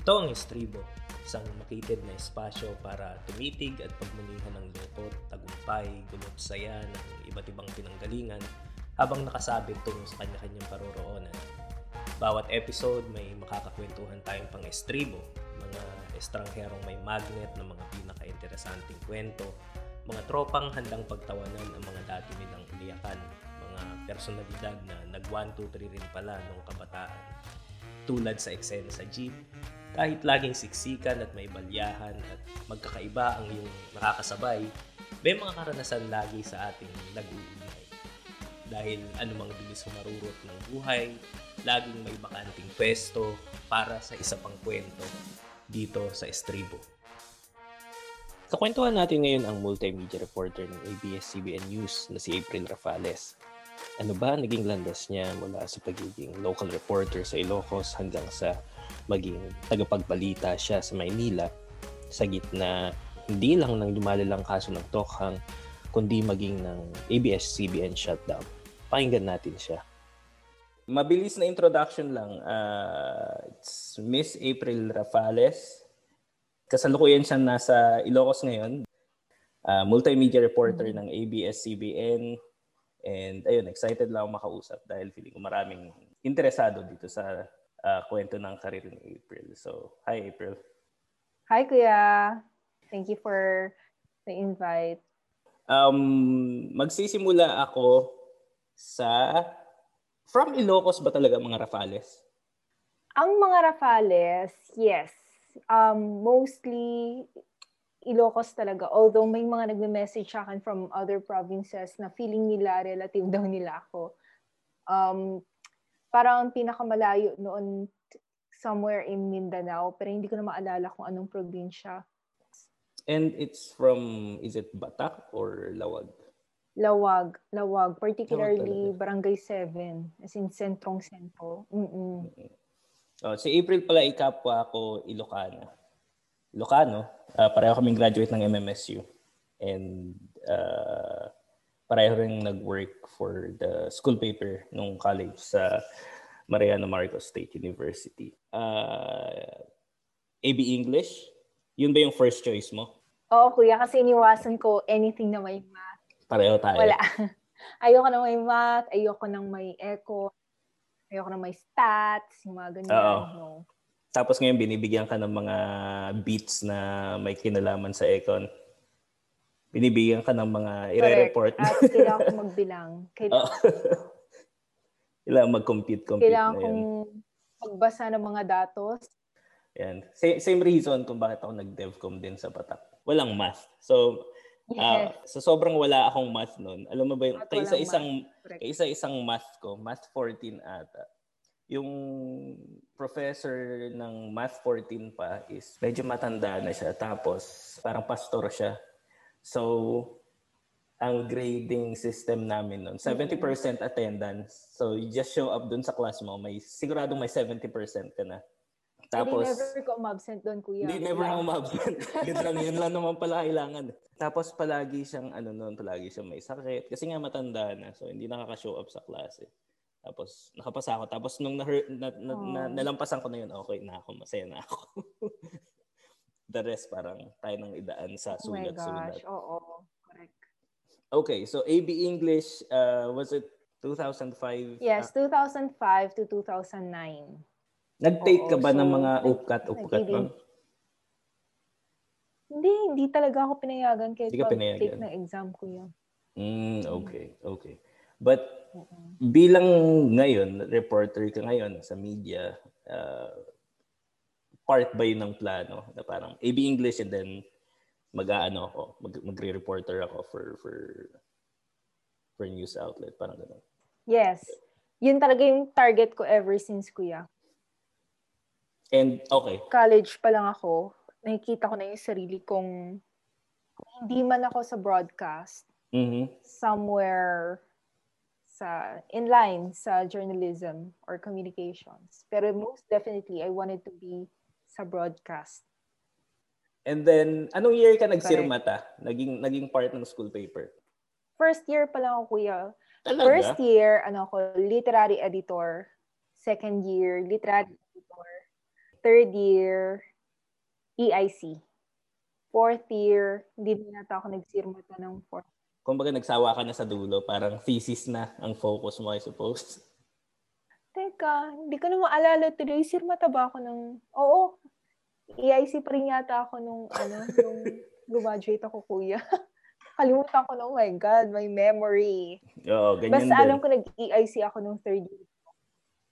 Ito ang Estribo, isang makitid na espasyo para tumitig at pagmunihan ng lungkot, tagumpay, gulo saya ng iba't ibang pinanggalingan habang nakasabit tungo sa kanya-kanyang paroroonan. Bawat episode may makakakwentuhan tayong pang estribo, mga estrangherong may magnet ng mga pinaka-interesanting kwento, mga tropang handang pagtawanan ang mga dati nilang uliyakan, mga personalidad na nag 1, 2, 3 rin pala nung kabataan. Tulad sa eksena sa jeep, kahit laging siksikan at may balyahan at magkakaiba ang iyong nakakasabay, may mga karanasan lagi sa ating nag-uunay. Dahil anumang bilis humarurot ng buhay, laging may bakanting pwesto para sa isa pang kwento dito sa Estribo. Kakwentuhan natin ngayon ang multimedia reporter ng ABS-CBN News na si April Rafales. Ano ba naging landas niya mula sa pagiging local reporter sa Ilocos hanggang sa maging tagapagbalita siya sa Maynila sa gitna hindi lang ng lumalalang kaso ng Tokhang kundi maging ng ABS-CBN shutdown. Pakinggan natin siya. Mabilis na introduction lang. Uh, it's Miss April Rafales. Kasalukuyan siya nasa Ilocos ngayon. Uh, multimedia reporter ng ABS-CBN. And ayun, excited lang ako makausap dahil feeling ko maraming interesado dito sa uh, kwento ng karir ni April. So, hi April. Hi Kuya. Thank you for the invite. Um, magsisimula ako sa From Ilocos ba talaga mga Rafales? Ang mga Rafales, yes. Um, mostly Ilocos talaga. Although may mga nagme-message sa akin from other provinces na feeling nila relative daw nila ako. Um, parang pinakamalayo noon somewhere in Mindanao pero hindi ko na maalala kung anong probinsya. And it's from, is it Batak or Lawag? Lawag, Lawag, particularly Barangay 7, as in sentrong sentro. Mm-mm. Oh, si April pala ikapwa ako Ilocano. Ilocano, uh, pareho kaming graduate ng MMSU. And uh, pareho rin nag-work for the school paper nung college sa Mariano Marcos State University. Uh, AB English, yun ba yung first choice mo? Oo, kuya, kasi iniwasan ko anything na may math Pareho tayo. Wala. ayoko nang may math, ayoko nang may eco, ayoko nang may stats, yung mga ganyan. Oo. No? Tapos ngayon binibigyan ka ng mga beats na may kinalaman sa econ. Binibigyan ka ng mga i-report. At kailangan ko magbilang. Kailangan, kailangan mag-compute, compute kailangan na kong magbasa ng mga datos. Yan. Same, same reason kung bakit ako nag-devcom din sa Batak. Walang math. So, Uh, so sobrang wala akong math noon. Alam mo ba yung kaysa isang kaysa isang math ko, math 14 ata. Yung professor ng math 14 pa is medyo matanda na siya tapos parang pastor siya. So ang grading system namin noon, 70% attendance. So you just show up dun sa class mo, may siguradong may 70% ka na. Tapos, Hindi never ko umabsent doon, kuya. Hindi never ako umabsent. yun lang, yun lang naman pala kailangan. Tapos palagi siyang, ano noon, palagi siyang may sakit. Kasi nga matanda na, so hindi nakaka-show up sa klase. Tapos nakapasa ako. Tapos nung na, na, na, oh. na, nalampasan ko na yun, okay na ako, masaya na ako. The rest parang tayo nang idaan sa sulat-sulat. Oh my gosh, oo. Correct. Okay, so AB English, uh, was it 2005? Yes, 2005 to 2009. Nag-take ka ba so, ng mga upkat, upkat ba? Hindi, hindi talaga ako pinayagan kahit hindi ka pinayagan. take ng exam ko yun. Mm, okay, okay. But uh-huh. bilang ngayon, reporter ka ngayon sa media, uh, part ba yun ng plano? Na parang AB English and then mag-aano ako, mag, magre-reporter ako for for for news outlet, parang gano'n. Yes. Yun talaga yung target ko ever since, kuya. And okay. College pa lang ako, nakikita ko na yung sarili kong hindi man ako sa broadcast, mm-hmm. somewhere sa in line sa journalism or communications. Pero most definitely, I wanted to be sa broadcast. And then, anong year ka nagsirmata? Naging, naging part ng school paper? First year pa lang ako, kuya. Talaga? First year, ano ako, literary editor. Second year, literary third year, EIC. Fourth year, hindi na nata ako nagsirmata ng fourth. Kumbaga nagsawa ka na sa dulo, parang thesis na ang focus mo, I suppose. Teka, hindi ko na maalala tuloy. Sirmata ba ako ng... Oo, EIC pa rin yata ako nung, ano, nung graduate ako, kuya. Kalimutan ko na, oh my God, my memory. Oo, ganyan Basta din. alam ko nag-EIC ako nung third year.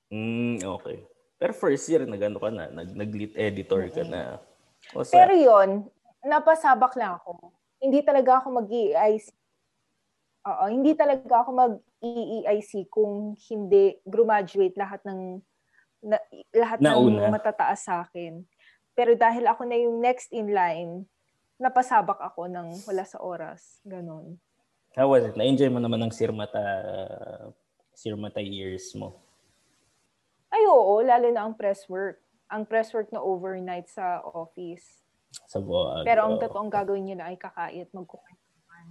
Mm, okay. Pero first year, nagano ka na, nag, nag-lit editor ka na. O sa, Pero yon napasabak lang ako. Hindi talaga ako mag-EIC. Oo, hindi talaga ako mag-EIC kung hindi graduate lahat ng na, lahat Nauna. ng matataas sa akin. Pero dahil ako na yung next in line, napasabak ako ng wala sa oras. Ganon. how was it? Na-enjoy mo naman ang Sirmata, Sirmata years mo. Ay oo, lalo na ang press work. Ang press work na overnight sa office. Sa Boag. Pero ang oo. totoong gagawin nila ay kakait, magkukwentuhan.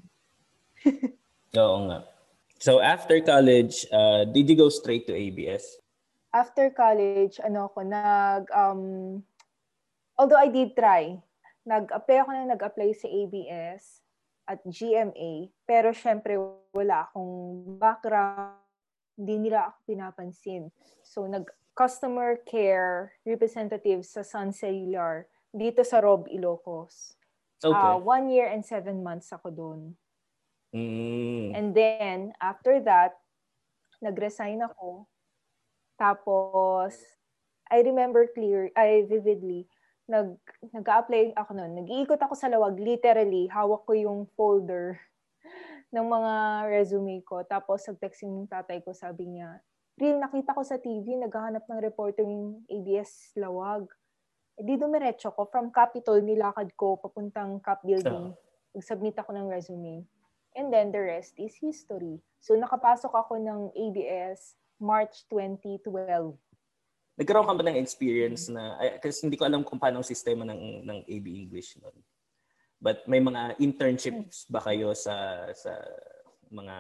Oo nga. So after college, uh, did you go straight to ABS? after college, ano ako, nag, um, although I did try, nag-apply ako na nag-apply sa ABS at GMA, pero syempre wala akong background, hindi nila ako pinapansin. So, nag-customer care representative sa Sun Cellular dito sa Rob Ilocos. Okay. Ah, one year and seven months ako doon. Mm. And then, after that, nag-resign ako. Tapos, I remember clear, I vividly, nag, nag-apply ako noon. Nag-iikot ako sa lawag, literally, hawak ko yung folder ng mga resume ko. Tapos, nag-text yung tatay ko, sabi niya, Real, nakita ko sa TV, naghahanap ng reporter yung ABS Lawag. E di dumiretso ko, from Capitol, nilakad ko, papuntang Cap Building. Nag-submit ako ng resume. And then the rest is history. So nakapasok ako ng ABS March 2012. Nagkaroon ka ba ng experience na, ay, kasi hindi ko alam kung paano ang sistema ng, ng AB English nun. But may mga internships ba kayo sa sa mga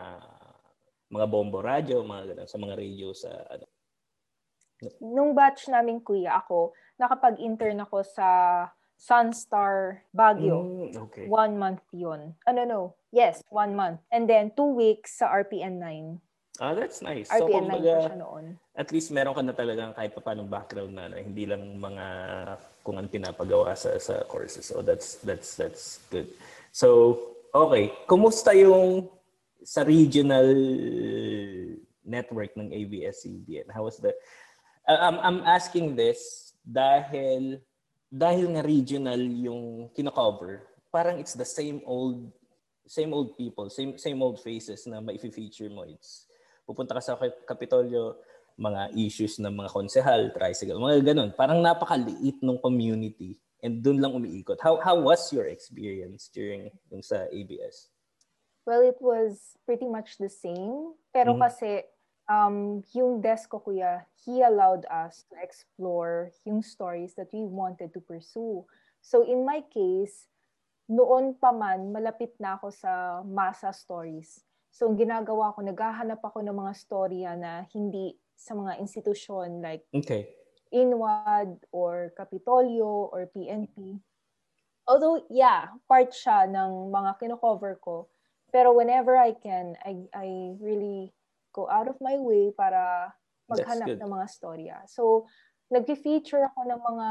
mga bombo radio, mga ganun, sa mga radio sa ano? Nung batch namin kuya ako, nakapag-intern ako sa Sunstar Baguio. Mm, okay. One month yun. Ano no? Yes, one month. And then two weeks sa RPN 9. Ah, that's nice. So, RPN 9 pa kumbaga, siya noon. at least meron ka na talagang kahit pa paano background na, na hindi lang mga kung ano pinapagawa sa sa courses. So that's that's that's good. So, okay, kumusta yung sa regional network ng ABS-CBN? How was the Uh, I'm I'm asking this dahil dahil nga regional yung kino-cover. Parang it's the same old same old people, same same old faces na mai-feature mo. It's pupunta ka sa Kap- Kapitolyo, mga issues ng mga konsehal, tricycle, mga ganun. Parang napakaliit ng community and doon lang umiikot. How how was your experience during yung sa ABS? Well, it was pretty much the same. Pero Mhm. kasi um, yung desk ko kuya, he allowed us to explore yung stories that we wanted to pursue. So in my case, noon pa man, malapit na ako sa masa stories. So ang ginagawa ko, naghahanap ako ng mga storya na hindi sa mga institusyon like Okay. INWAD or Kapitolyo or PNP. Although, yeah, part siya ng mga kino-cover ko. Pero whenever I can, I, I really go out of my way para maghanap ng mga storya. So, nag-feature ako ng mga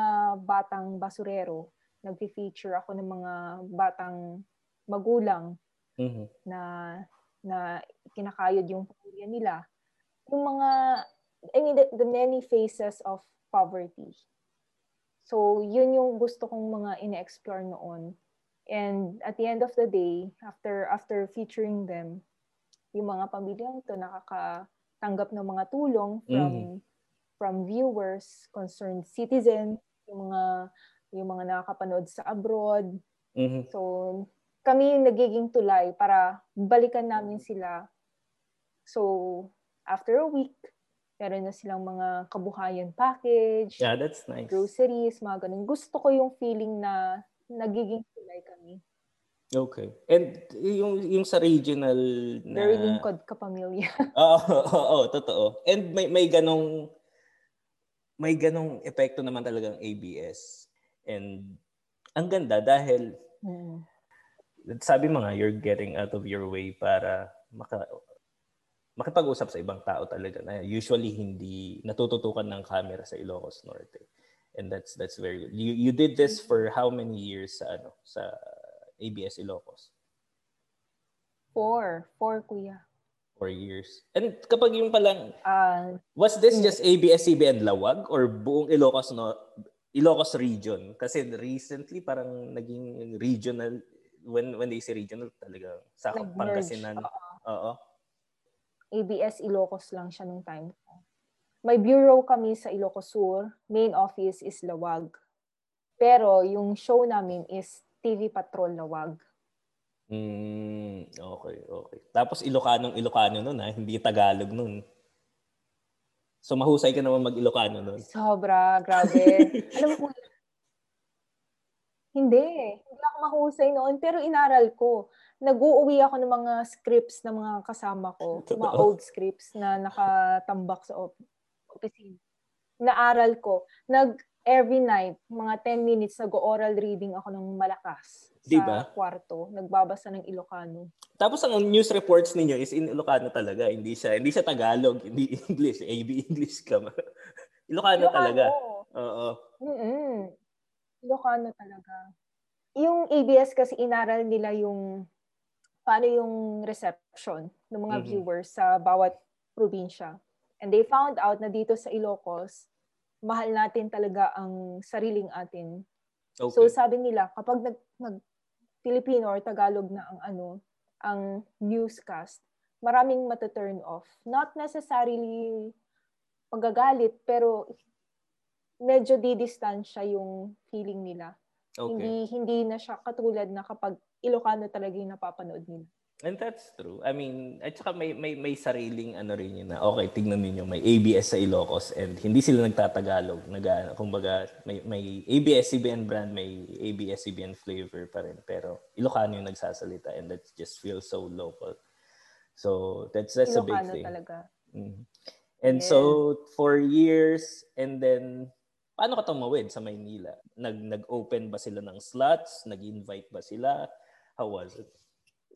batang basurero. Nag-feature ako ng mga batang magulang Mhm. na na kinakayod yung pamilya nila. Yung mga, I mean, the, the many faces of poverty. So, yun yung gusto kong mga ine-explore noon. And at the end of the day, after after featuring them, yung mga pamilyang to nakakatanggap ng mga tulong from Mhm. from viewers, concerned citizens, yung mga yung mga nakakapanood sa abroad, Mhm. So, kami yung nagiging tulay para balikan namin sila. So, after a week, meron na silang mga kabuhayan package, Yeah, that's nice. groceries, mga ganun. Gusto ko yung feeling na nagiging tulay kami. Okay. And yung yung sa regional na Very lingkod kapamilya. Oo, oo, oo, totoo. And may may ganong may ganong epekto naman talagang ABS. And ang ganda dahil mm. sabi mo nga, you're getting out of your way para maka, makipag-usap sa ibang tao talaga na usually hindi natututukan ng camera sa Ilocos Norte. And that's that's very good. You you did this for how many years sa ano sa ABS Ilocos? Four. Four, kuya. Four years. And kapag yung palang, uh, was this just ABS-CBN Lawag or buong Ilocos no Ilocos region? Kasi recently parang naging regional when when they say regional talaga sa Pangasinan. Oo. ABS Ilocos lang siya nung time ko. May bureau kami sa Ilocos Sur. Main office is Lawag. Pero yung show namin is TV Patrol Lawag. Mm, okay, okay. Tapos Ilocanong Ilocano nun ha, hindi Tagalog nun. So mahusay ka naman mag-Ilocano nun. Sobra, grabe. Alam mo, hindi. Hindi ako mahusay noon, pero inaral ko. Nag-uuwi ako ng mga scripts ng mga kasama ko, Totoo. mga old scripts na nakatambak sa op- opisina. Naaral ko. Nag every night, mga 10 minutes nag-oral reading ako ng malakas sa diba? kwarto. Nagbabasa ng Ilocano. Tapos ang news reports ninyo is in Ilocano talaga, hindi siya hindi siya Tagalog, hindi English, AB English ka. Ilocano, Ilocano talaga. Oo. Mm. Ilocano talaga. Yung ABS kasi inaral nila yung paano yung reception ng mga mm-hmm. viewers sa bawat probinsya. And they found out na dito sa Ilocos, mahal natin talaga ang sariling atin. Okay. So sabi nila, kapag nag, nag Filipino or Tagalog na ang ano, ang newscast, maraming mata-turn off. Not necessarily pagagalit, pero medyo didistansya yung feeling nila. Okay. Hindi hindi na siya katulad na kapag Ilocano talaga yung napapanood nila. And that's true. I mean, at saka may, may, may sariling ano rin yun na, okay, tignan niyo may ABS sa Ilocos and hindi sila nagtatagalog. Nag, kumbaga, may, may ABS-CBN brand, may ABS-CBN flavor pa rin. Pero Ilocano yung nagsasalita and that just feels so local. So, that's, that's Ilocano a big thing. talaga. Mm-hmm. And yes. so, for years, and then Paano ka tumawid sa Maynila? Nag, nag-open ba sila ng slots? Nag-invite ba sila? How was it?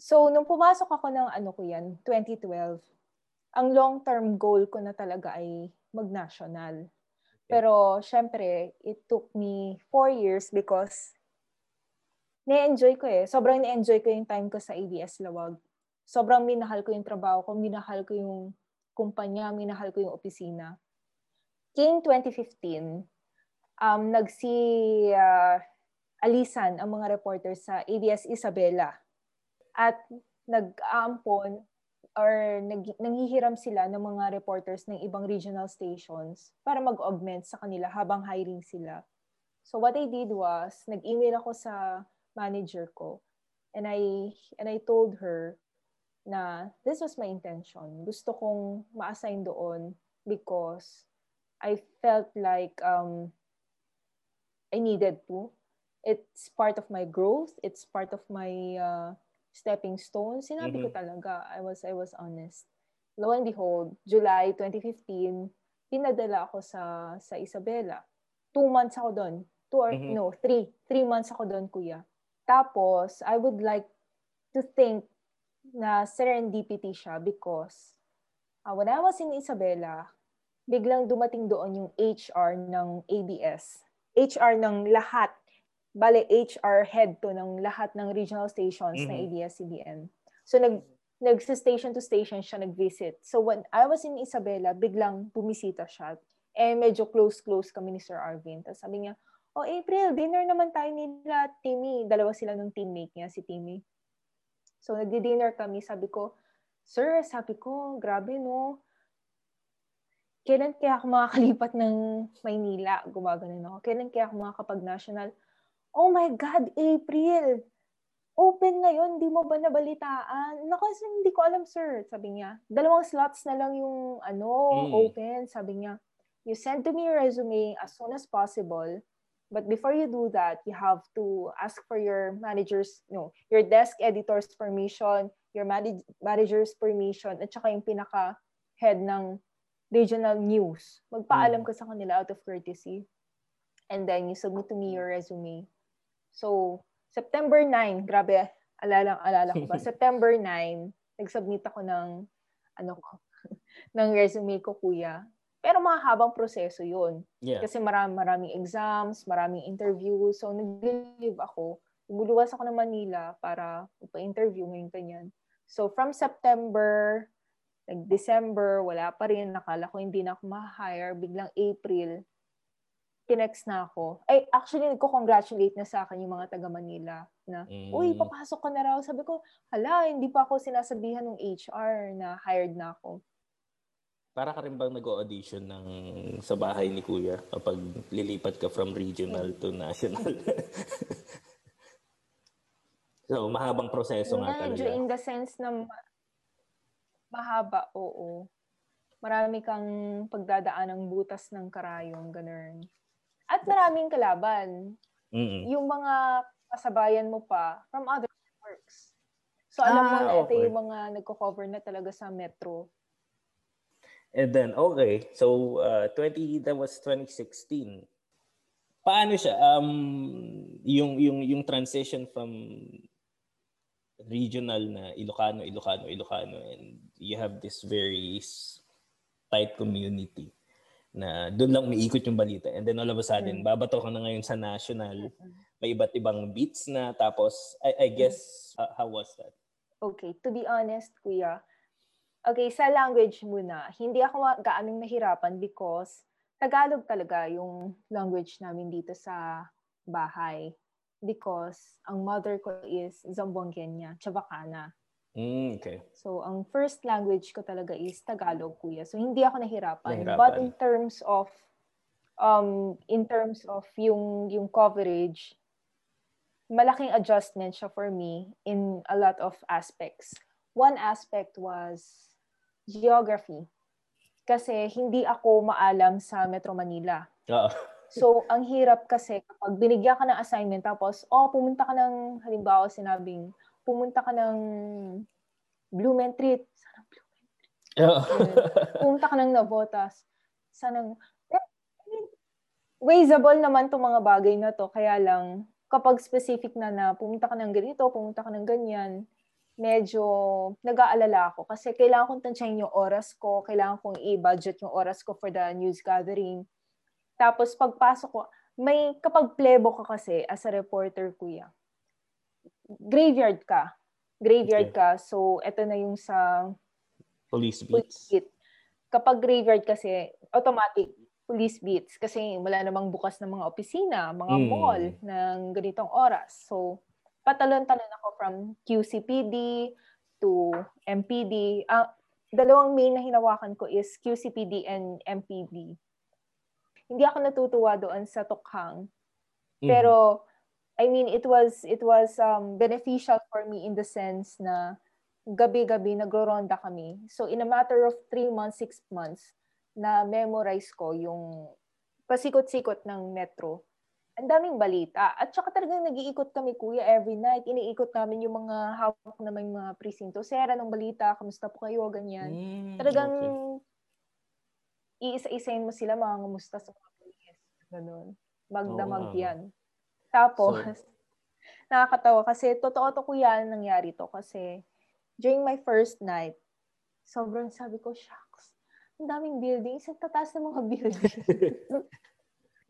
So, nung pumasok ako ng ano ko yan, 2012, ang long-term goal ko na talaga ay mag-national. Pero, syempre, it took me four years because na-enjoy ko eh. Sobrang na-enjoy ko yung time ko sa ABS Lawag. Sobrang minahal ko yung trabaho ko, minahal ko yung kumpanya, minahal ko yung opisina. King 2015, um, nagsi uh, alisan ang mga reporters sa ABS Isabela at nag-aampon or nag, nanghihiram sila ng mga reporters ng ibang regional stations para mag-augment sa kanila habang hiring sila. So what I did was, nag-email ako sa manager ko and I and I told her na this was my intention. Gusto kong ma-assign doon because I felt like um, I needed to. It's part of my growth. It's part of my uh, stepping stone. Sinabi mm-hmm. ko talaga. I was I was honest. Lo and behold, July 2015, pinadala ako sa sa Isabela. Two months ako doon. Two or mm-hmm. no, three. Three months ako doon, kuya. Tapos, I would like to think na serendipity siya because uh, when I was in Isabela, biglang dumating doon yung HR ng ABS HR ng lahat. Bale, HR head to ng lahat ng regional stations mm-hmm. ng ABS-CBN. So, nag, nag-station to station siya nag-visit. So, when I was in Isabela, biglang bumisita siya. Eh, medyo close-close kami ni Sir Arvin. Tapos sabi niya, oh, April, dinner naman tayo nila, Timmy. Dalawa sila ng teammate niya, si Timmy. So, nagdi-dinner kami. Sabi ko, Sir, sabi ko, grabe no kailan kaya ako makakalipat ng Maynila? Gumaganon ako. Kailan kaya ako makakapag-national? Oh my God, April! Open ngayon, di mo ba nabalitaan? Naku, hindi ko alam, sir. Sabi niya, dalawang slots na lang yung ano, mm. open. Sabi niya, you send to me your resume as soon as possible. But before you do that, you have to ask for your manager's, no, your desk editor's permission, your manage, manager's permission, at saka yung pinaka-head ng regional news. Magpaalam Mm. ka sa kanila out of courtesy. And then you submit to me your resume. So, September 9, grabe, alala, alala ko ba? September 9, nag-submit ako ng, ano ko, ng resume ko, kuya. Pero mahabang proseso yun. Yeah. Kasi marami, maraming exams, maraming interview. So, nag-leave ako. Lumuluwas ako ng Manila para magpa-interview ngayon kanyan. So, from September, nag-December, wala pa rin. Nakala ko hindi na ako ma-hire. Biglang April, tinext na ako. Ay, actually, nagko-congratulate na sa akin yung mga taga Manila na, Mm. uy, papasok ka na raw. Sabi ko, hala, hindi pa ako sinasabihan ng HR na hired na ako. Para ka rin bang nag-audition ng sa bahay ni Kuya kapag lilipat ka from regional to national? so, mahabang proseso nga Medyo talaga. in the sense na ma- mahaba, oo. Marami kang pagdadaan ng butas ng karayong, ganun. At maraming kalaban. Mm-mm. Yung mga kasabayan mo pa from other networks. So alam mo Ah, na ito okay. yung mga nagko-cover na talaga sa metro. And then, okay. So, uh, 20, that was 2016. Paano siya? Um, yung, yung, yung transition from regional na Ilocano, Ilocano, Ilocano, and you have this very tight community na doon lang umiikot yung balita. And then all of a sudden, Mm. babato ka na ngayon sa national, may iba't ibang beats na, tapos, I, I guess, uh, how was that? Okay, to be honest, kuya, okay, sa language muna, hindi ako gaanong nahirapan because Tagalog talaga yung language namin dito sa bahay. Because ang mother ko is Zamboangueña, Chavacana. Mm, okay. So, ang first language ko talaga is Tagalog, kuya. So, hindi ako nahirapan. Nahirapan. But in terms of, um, in terms of yung, yung coverage, malaking adjustment siya for me in a lot of aspects. One aspect was geography. Kasi hindi ako maalam sa Metro Manila. Oo. So, ang hirap kasi kapag binigyan ka ng assignment tapos, oh, pumunta ka ng, halimbawa sinabing, pumunta ka ng Blumentritt. Sana Oo. pumunta ka ng Navotas. Sana, eh, waysable naman itong mga bagay na to. Kaya lang, kapag specific na na pumunta ka ng ganito, pumunta ka ng ganyan, medyo nag-aalala ako. Kasi kailangan kong tansyahin yung oras ko, kailangan kong i-budget yung oras ko for the news gathering. Tapos pagpasok ko, may kapag plebo ka kasi as a reporter, kuya, graveyard ka. Graveyard Okay. ka. So, eto na yung sa Police police beats. beat. Kapag graveyard kasi, automatic police beats kasi wala namang bukas ng mga opisina, mga Mm. mall ng ganitong oras. So, patalon-talon ako from QCPD to MPD. Ah, dalawang main na hinawakan ko is QCPD and MPD. Hindi ako natutuwa doon sa tukhang. Mm. Pero I mean it was it was um beneficial for me in the sense na gabi-gabi nagro-ronda kami. So in a matter of three months, six months, na memorize ko yung pasikot-sikot ng metro. Ang daming balita. At saka talagang nag-iikot kami, kuya, every night. Iniikot namin yung mga hawak na may mga presinto. Sera ng balita, kamusta po kayo, ganyan. Mm, Talagang okay. iisa-isayin mo sila, mga kamusta sa mga pulis. Ganun. Magdamag Oo nga. yan. Tapos, nakakatawa kasi totoo to kuya ang nangyari to kasi during my first night, sobrang sabi ko, shucks, ang daming buildings, ang tataas ng mga buildings.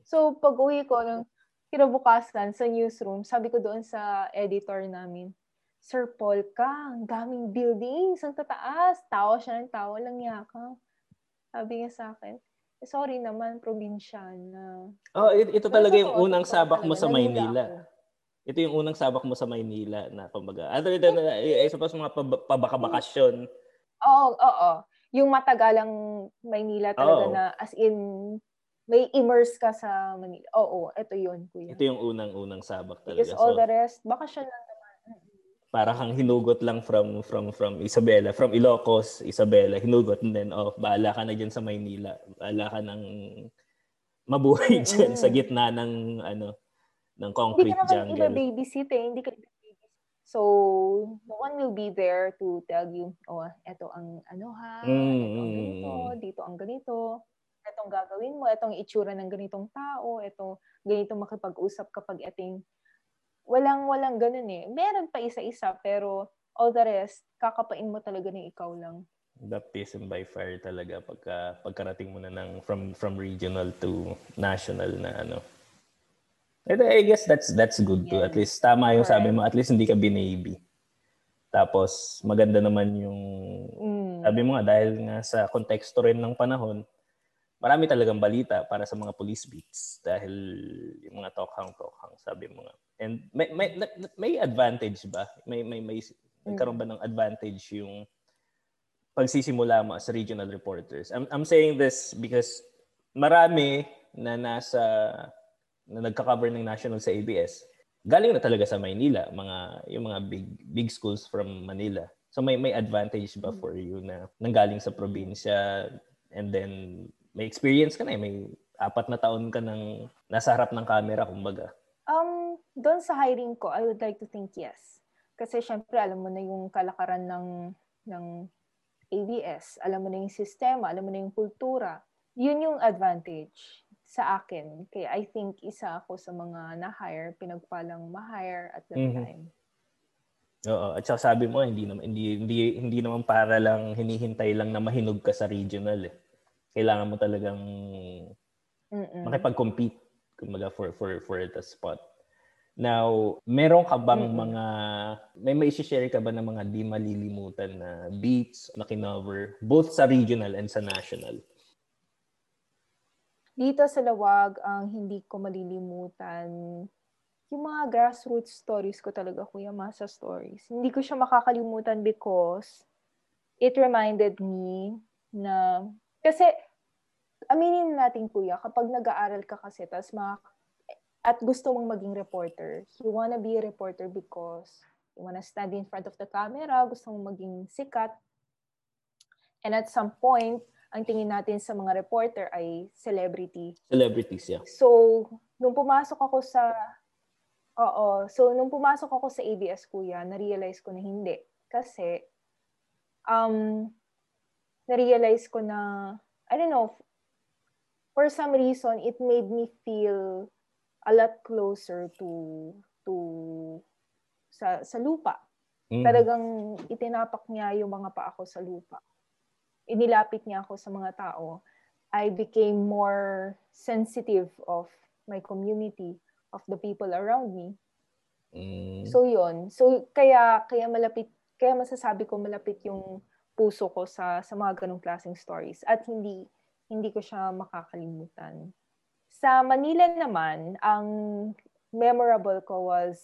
so, pag uwi ko ng kinabukasan sa newsroom, sabi ko doon sa editor namin, Sir Paul ka, ang daming buildings, ang tataas. Tawa siya ng tawa lang yaka. Sabi niya sa akin, "Eh, sorry naman, probinsya na. Oh, it- ito talaga yung unang sabak mo sa Maynila. ako. Ito yung unang sabak mo sa Maynila na kumbaga. Other than, I suppose mga pab- pabaka-bakasyon. Oo, oo. Yung matagalang Maynila talaga Oo. na as in may immerse ka sa Manila. Oo, ito yun, kuya. Ito yung unang-unang sabak talaga. Because all So, the rest, bakasyon lang. Para kang hinugot lang from from from Isabela, from Ilocos, Isabela, hinugot and then oh, bahala ka na diyan sa Maynila. Bahala ka ng mabuhay diyan sa gitna ng ano ng Hindi concrete ka naman jungle. iba babysit eh. Hindi ka. So, no one will be there to tell you, oh, eto ang ano ha, Mm, eto ang mm, ganito, mm. dito ang ganito, etong gagawin mo, etong itsura ng ganitong tao, eto ganito makipag-usap kapag eting walang walang ganun eh. Meron pa isa-isa pero all the rest kakapain mo talaga ng ikaw lang. baptism by fire talaga pagka pagkarating mo na ng from from regional to national na ano. And I guess that's that's good too. At least tama yung sabi mo, at least hindi ka binaby. Tapos maganda naman yung Mm. sabi mo nga dahil nga sa konteksto rin ng panahon, marami talagang balita para sa mga police beats dahil yung mga tokhang tokhang sabi mo nga. And may may may advantage ba? May may may nagkaroon ba ng advantage yung pagsisimula mo as regional reporters? I'm I'm saying this because marami na nasa na nagka-cover ng national sa ABS galing na talaga sa Maynila, mga yung mga big big schools from Manila. So may may advantage ba for you na nanggaling sa probinsya and then may experience ka na eh, may apat na taon ka nang nasa harap ng camera kumbaga. Um, doon sa hiring ko, I would like to think yes. Kasi syempre, alam mo na yung kalakaran ng, ng ABS. Alam mo na yung sistema, alam mo na yung kultura. Yun yung advantage sa akin. Kaya I think isa ako sa mga na-hire, pinagpalang ma-hire at that Mhm. time. Oo, at saka sabi mo hindi naman hindi hindi hindi naman para lang hinihintay lang na mahinog ka sa regional eh. Kailangan mo talagang Mm-mm. makipag-compete kumbaga for for for the spot. Now, meron ka bang Mm-mm. mga may may share ka ba ng mga di malilimutan na beats na kinover both sa regional and sa national? Dito sa Lawag, ang hindi ko malilimutan, yung mga grassroots stories ko talaga, Kuya Masa stories. Hindi ko siya makakalimutan because it reminded me na, kasi, aminin natin Kuya, kapag nag-aaral ka kasi, tas mga, at gusto mong maging reporter, you wanna be a reporter because you wanna stand in front of the camera, gusto mong maging sikat, and at some point, ang tingin natin sa mga reporter ay celebrity. Celebrities, yeah. So, nung pumasok ako sa Oo, so nung pumasok ako sa ABS kuya, na-realize ko na hindi kasi um na-realize ko na I don't know for some reason it made me feel a lot closer to to sa sa lupa. Mm. Talagang itinapak niya yung mga paa ko sa lupa. Inilapit niya ako sa mga tao. I became more sensitive of my community, of the people around me. Mm. So yun. So kaya kaya malapit kaya masasabi ko malapit yung puso ko sa sa mga ganong klaseng stories at hindi hindi ko siya makakalimutan. Sa Manila naman, ang memorable ko was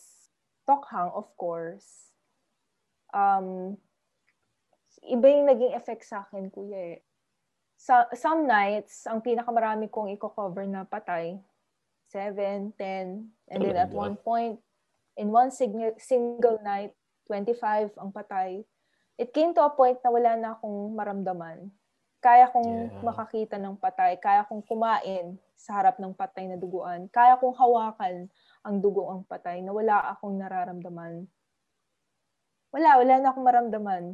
Tokhang, of course. Um, iba yung naging effect sa akin, kuya eh. Sa, some nights, ang pinakamarami kong i-cover na patay, 7, 10, and then at one point, in one sig- single night, 25 ang patay. It came to a point na wala na akong maramdaman. Kaya kong Yeah. makakita ng patay, kaya kong kumain sa harap ng patay na duguan, kaya kong hawakan ang dugo ang patay na wala akong nararamdaman. Wala, wala na akong maramdaman.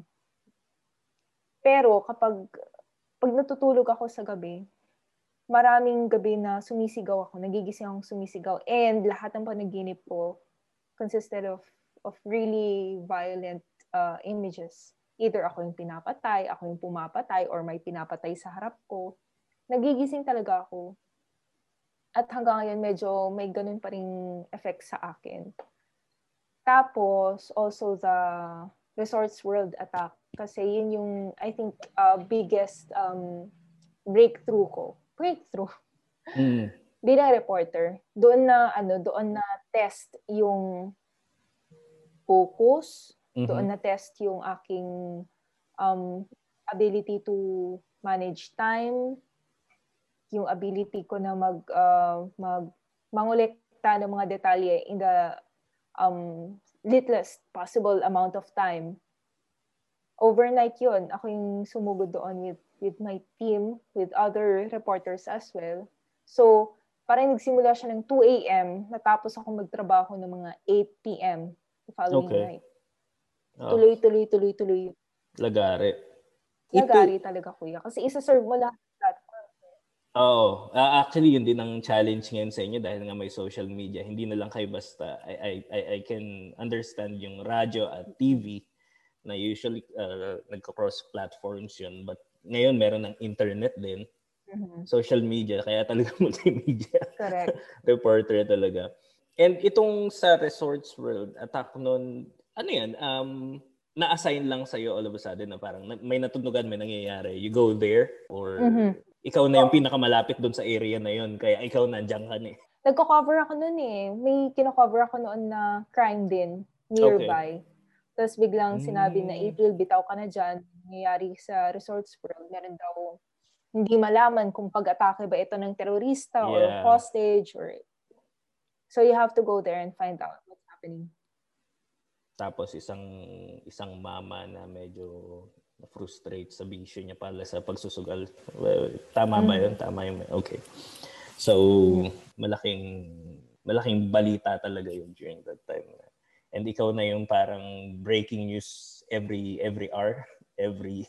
Pero kapag pag natutulog ako sa gabi, maraming gabi na sumisigaw ako, nagigising akong sumisigaw, and lahat ng panaginip ko consisted of of really violent uh, images. Either ako yung pinapatay, ako yung pumapatay, or may pinapatay sa harap ko. Nagigising talaga ako. At hanggang ngayon, medyo may ganun pa rin effect sa akin. Tapos, also the Resorts World attack. Kasi yun yung, I think, uh, biggest um, breakthrough ko. Breakthrough Mm. bilang reporter, doon na ano, doon na test yung focus, Mhm. doon na test yung aking um ability to manage time, yung ability ko na mag uh, mag mangolekta ng mga detalye in the um littlest possible amount of time. Overnight yun, ako yung sumugod doon with with my team, with other reporters as well. So, parang nagsimula siya ng 2 a.m. Natapos ako magtrabaho ng mga 8 p.m. the following Okay. night. Oh, Tuloy, tuloy, tuloy, tuloy. lagari. Lagari talaga, kuya. Kasi isa-serve mo lahat. Oo. Ah, actually, yun din ang challenge ngayon sa inyo dahil nga may social media. Hindi na lang kayo basta. I, I, I, I can understand yung radyo at TV na usually uh, nagko-cross platforms yun. But ngayon, meron ng internet din. Mhm. Social media. Kaya talaga multimedia Correct. reporter talaga. And itong sa Resorts World, attack nun, ano yan, um, na-assign lang sa'yo all of a sudden na parang may natutugan, may nangyayari. You go there or Mhm. ikaw na yung pinakamalapit doon sa area na yun. Kaya ikaw nandiyan ka na eh. Nagko-cover ako noon eh. May kino-cover ako noon na crime din nearby. Tapos biglang sinabi na Mm. April, bitaw ka na dyan. Nangyayari sa Resorts World. Meron daw hindi malaman kung pag-atake ba ito ng terorista or Yeah. hostage or so you have to go there and find out what's happening. Tapos isang isang mama na medyo na-frustrate sa bisyo niya pala sa pagsusugal. Well, tama ba yun? Tama yun. Okay. So, malaking malaking balita talaga yun during that time. And ikaw na yung parang breaking news every every hour, every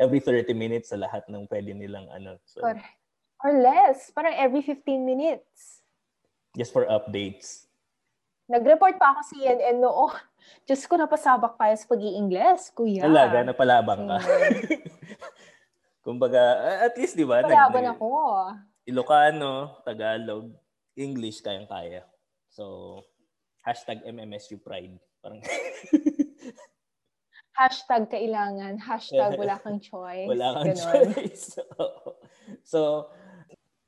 every 30 minutes sa lahat ng pwede nilang ano. So, Correct. Or less. Parang every 15 minutes. just for updates. Nag-report pa ako sa CNN noon. Diyos ko, napasabak tayo sa pag-i-Ingles, kuya. Talaga, napalabang ka. Mm. Kumbaga, at least, di ba? Palaban nag- ako. Ilocano, Tagalog, English, kayang-kaya. So, hashtag MMSU Pride. Parang Hashtag kailangan. Hashtag wala kang choice. wala kang Ganon. choice. so,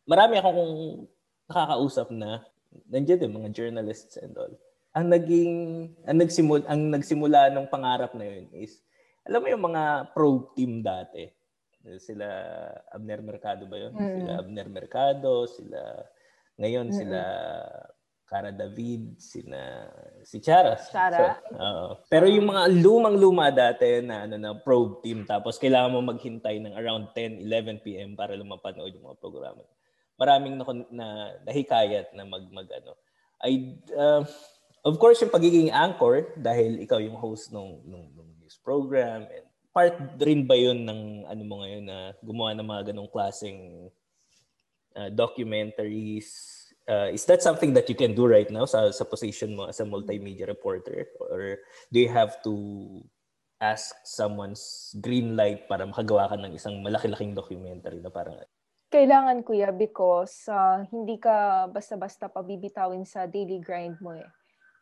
marami akong nakakausap na nandiyan din mga journalists and all. Ang naging ang nagsimul ang nagsimula ng pangarap na yun is alam mo yung mga pro team dati. Sila Abner Mercado ba yun? Mm. Sila Abner Mercado, sila ngayon Mm-mm. sila Cara David, sina si Chara. Chara. So. Pero yung mga lumang-luma dati na ano na probe team tapos kailangan mo maghintay ng around 10, 11 PM para lang mapanood yung mga programa. Maraming na, na nahikayat na mag, mag ano. I uh, of course yung pagiging anchor dahil ikaw yung host nung nung, nung news program and part rin ba yun ng ano mo ngayon na gumawa ng mga ganong klaseng uh, documentaries uh, is that something that you can do right now sa sa position mo as a multimedia reporter or do you have to ask someone's green light para makagawa ka ng isang malaki-laking documentary na parang Kailangan, kuya, because uh, hindi ka basta-basta pabibitawin sa daily grind mo eh.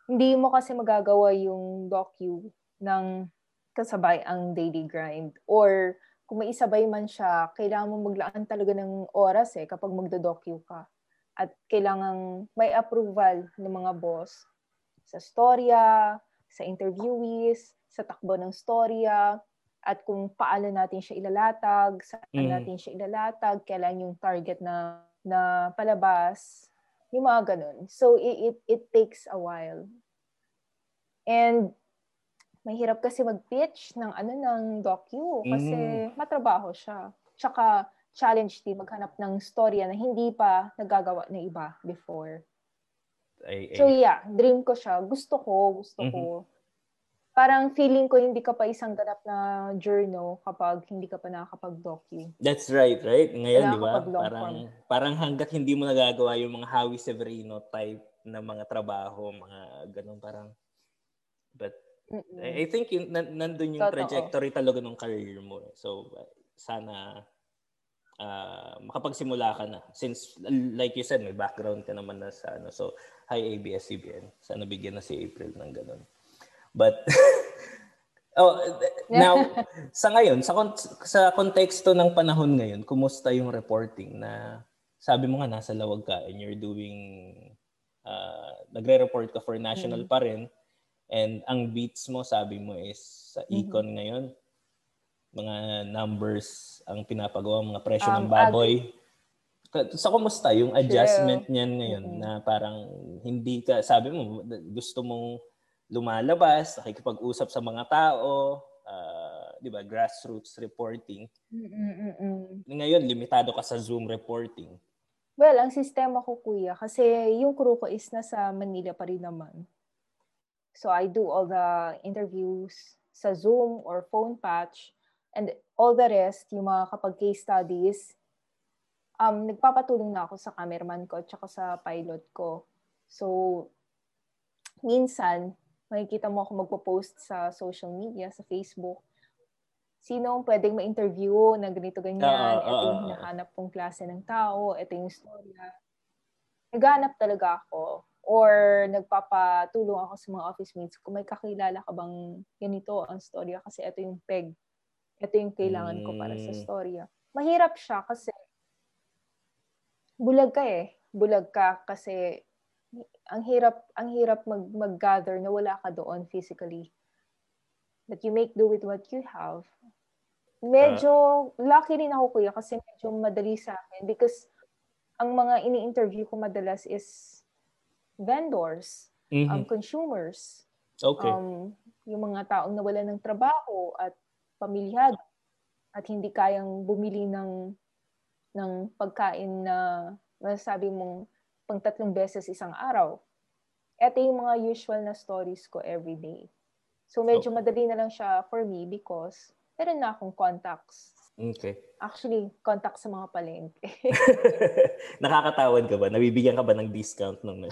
Hindi mo kasi magagawa yung docu ng kasabay ang daily grind. Or kung may isabay man siya, kailangan mo maglaan talaga ng oras eh kapag magdo-docu ka. At kailangan may approval ng mga boss sa storya, sa interviewees, sa takbo ng storya, at kung paano natin siya ilalatag, saan Mm. natin siya ilalatag, kailan yung target na na palabas, yung mga ganun. So it, it it takes a while. And mahirap kasi mag-pitch ng ano ng docu kasi matrabaho siya. Tsaka challenge din maghanap ng storya na hindi pa nagagawa ng iba before. ay, ay So yeah, dream ko siya. Gusto ko, gusto Mhm. ko. Parang feeling ko hindi ka pa isang ganap na journal kapag hindi ka pa nakakapag-docu. That's right, right? Ngayon, di ba? Parang, form. parang hanggat hindi mo nagagawa yung mga Howie Severino type na mga trabaho, mga ganun parang, but Mm-mm. I think yun, nan- nandun yung Totoo. trajectory talaga ng career mo. eh. So, uh, sana ah, makapagsimula ka na. Since, like you said, may background ka naman na sa ano. So, hi ABS-CBN. Sana bigyan na si April ng ganun. But, oh, now, sa ngayon, sa, kon- sa konteksto ng panahon ngayon, kumusta yung reporting na sabi mo nga nasa lawag ka and you're doing, uh, nagre-report ka for national pa rin and ang beats mo, sabi mo is sa econ ngayon, mga numbers ang pinapagawa, mga presyo ng Um, baboy. Ka- Sa kumusta yung adjustment niyan ngayon Mm-mm. na parang hindi ka, sabi mo, gusto mong lumalabas, nakikipag-usap sa mga tao, ah, di ba, grassroots reporting. Mm-mm-mm. Ngayon, limitado ka sa Zoom reporting. Well, ang sistema ko, kuya, kasi yung crew ko is nasa Manila pa rin naman. So, I do all the interviews sa Zoom or phone patch. And all the rest, yung mga kapag case studies, um, nagpapatulong na ako sa cameraman ko at sa pilot ko. So, minsan, makikita mo ako magpo-post sa social media, sa Facebook, sino ang pwedeng ma-interview na ganito ganyan, uh, uh, ito yung hinahanap kong klase ng tao, ito yung storya. Naghanap talaga ako or nagpapatulong ako sa mga office mates kung may kakilala ka bang ganito ang storya kasi ito yung peg. Ito yung kailangan ko para sa hmm. storya. Mahirap siya kasi bulag ka eh. Bulag ka kasi ang hirap ang hirap mag mag-gather na wala ka doon physically. But you make do with what you have. Medyo uh, lucky rin ako kuya kasi medyo madali sa akin because ang mga ini-interview ko madalas is vendors, um, mm-hmm. um, consumers. Okay. Um, yung mga taong nawalan ng trabaho at pamilyado at hindi kayang bumili ng ng pagkain na masasabi mong pang tatlong beses isang araw. Ito yung mga usual na stories ko every day. So medyo okay. madali na lang siya for me because meron na akong contacts. Okay. Actually, contact sa mga palengke. Nakakatawad ka ba? Nabibigyan ka ba ng discount ng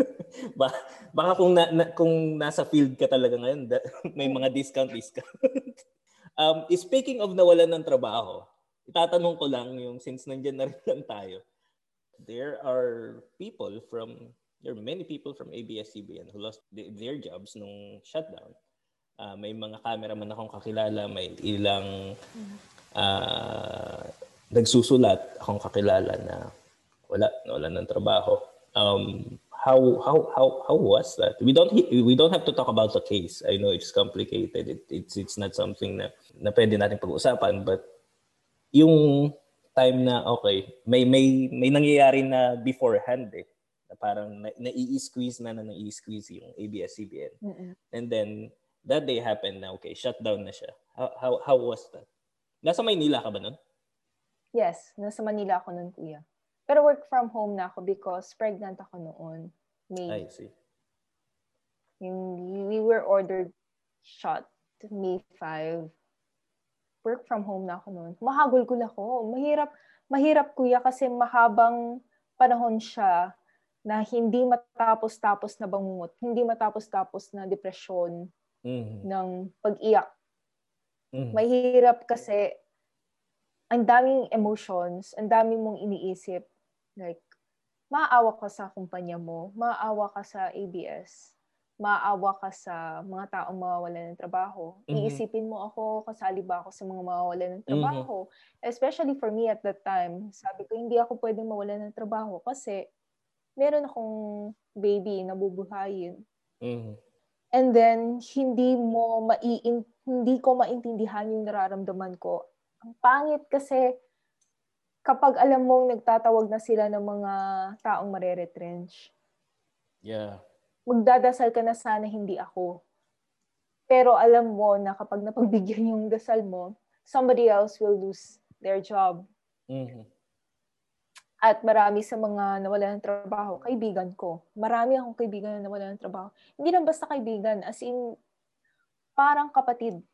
ba, baka kung na, na, kung nasa field ka talaga ngayon, da, may mga discount discount. um, speaking of nawalan ng trabaho, itatanong ko lang yung since nandiyan na rin lang tayo there are people from there are many people from ABS-CBN who lost their jobs nung shutdown. Uh, may mga cameraman akong kakilala, may ilang uh, nagsusulat akong kakilala na wala, wala ng trabaho. Um, how how how how was that? We don't we don't have to talk about the case. I know it's complicated. It, it's it's not something na na pwede natin pag-usapan, but yung time na okay, may may may nangyayari na beforehand eh. Na parang na, nai-squeeze na na nai-squeeze yung ABS-CBN. Mm-mm. And then that day happened na okay, shut down na siya. How how how was that? Nasa Maynila ka ba nun? Yes, nasa Manila ako nun, kuya. Pero work from home na ako because pregnant ako noon. May. I see. Yung, we were ordered shot May 5 work from home na ako noon. Mahagulgul ako. Mahirap, mahirap kuya kasi mahabang panahon siya na hindi matapos-tapos na bangungot, hindi matapos-tapos na depresyon mm-hmm. ng pag-iyak. Mm-hmm. Mahirap kasi ang daming emotions, ang daming mong iniisip. Like, maawa ka sa kumpanya mo, maawa ka sa ABS, maawa ka sa mga taong mawawalan ng trabaho. Mm-hmm. Iisipin mo ako, kasali ba ako sa mga mawawalan ng trabaho? Mm-hmm. Especially for me at that time, sabi ko, hindi ako pwedeng mawalan ng trabaho kasi meron akong baby na bubuhayin. Mm-hmm. And then, hindi mo maiin, hindi ko maintindihan yung nararamdaman ko. Ang pangit kasi kapag alam mong nagtatawag na sila ng mga taong mareretrench. Yeah magdadasal ka na sana hindi ako. Pero alam mo na kapag napagbigyan yung dasal mo, somebody else will lose their job. Mm-hmm. At marami sa mga nawala ng trabaho, kaibigan ko. Marami akong kaibigan na nawala ng trabaho. Hindi lang basta kaibigan, as in, parang kapatid.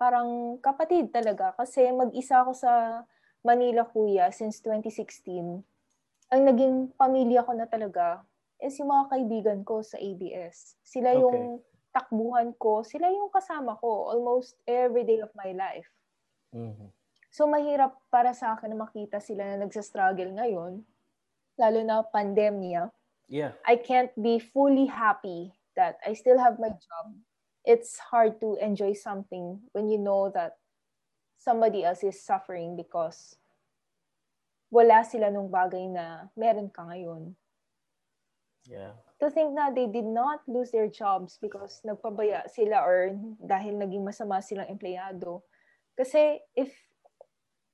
Parang kapatid talaga. Kasi mag-isa ako sa Manila, kuya, since 2016. Ang naging pamilya ko na talaga, is yung mga kaibigan ko sa ABS. Sila yung okay. takbuhan ko, sila yung kasama ko almost every day of my life. Mm-hmm. So mahirap para sa akin na makita sila na nagsa-struggle ngayon, lalo na pandemya. Yeah. I can't be fully happy that I still have my job. It's hard to enjoy something when you know that somebody else is suffering because wala sila nung bagay na meron ka ngayon. Yeah. To think na they did not lose their jobs because nagpabaya sila or dahil naging masama silang empleyado. Kasi if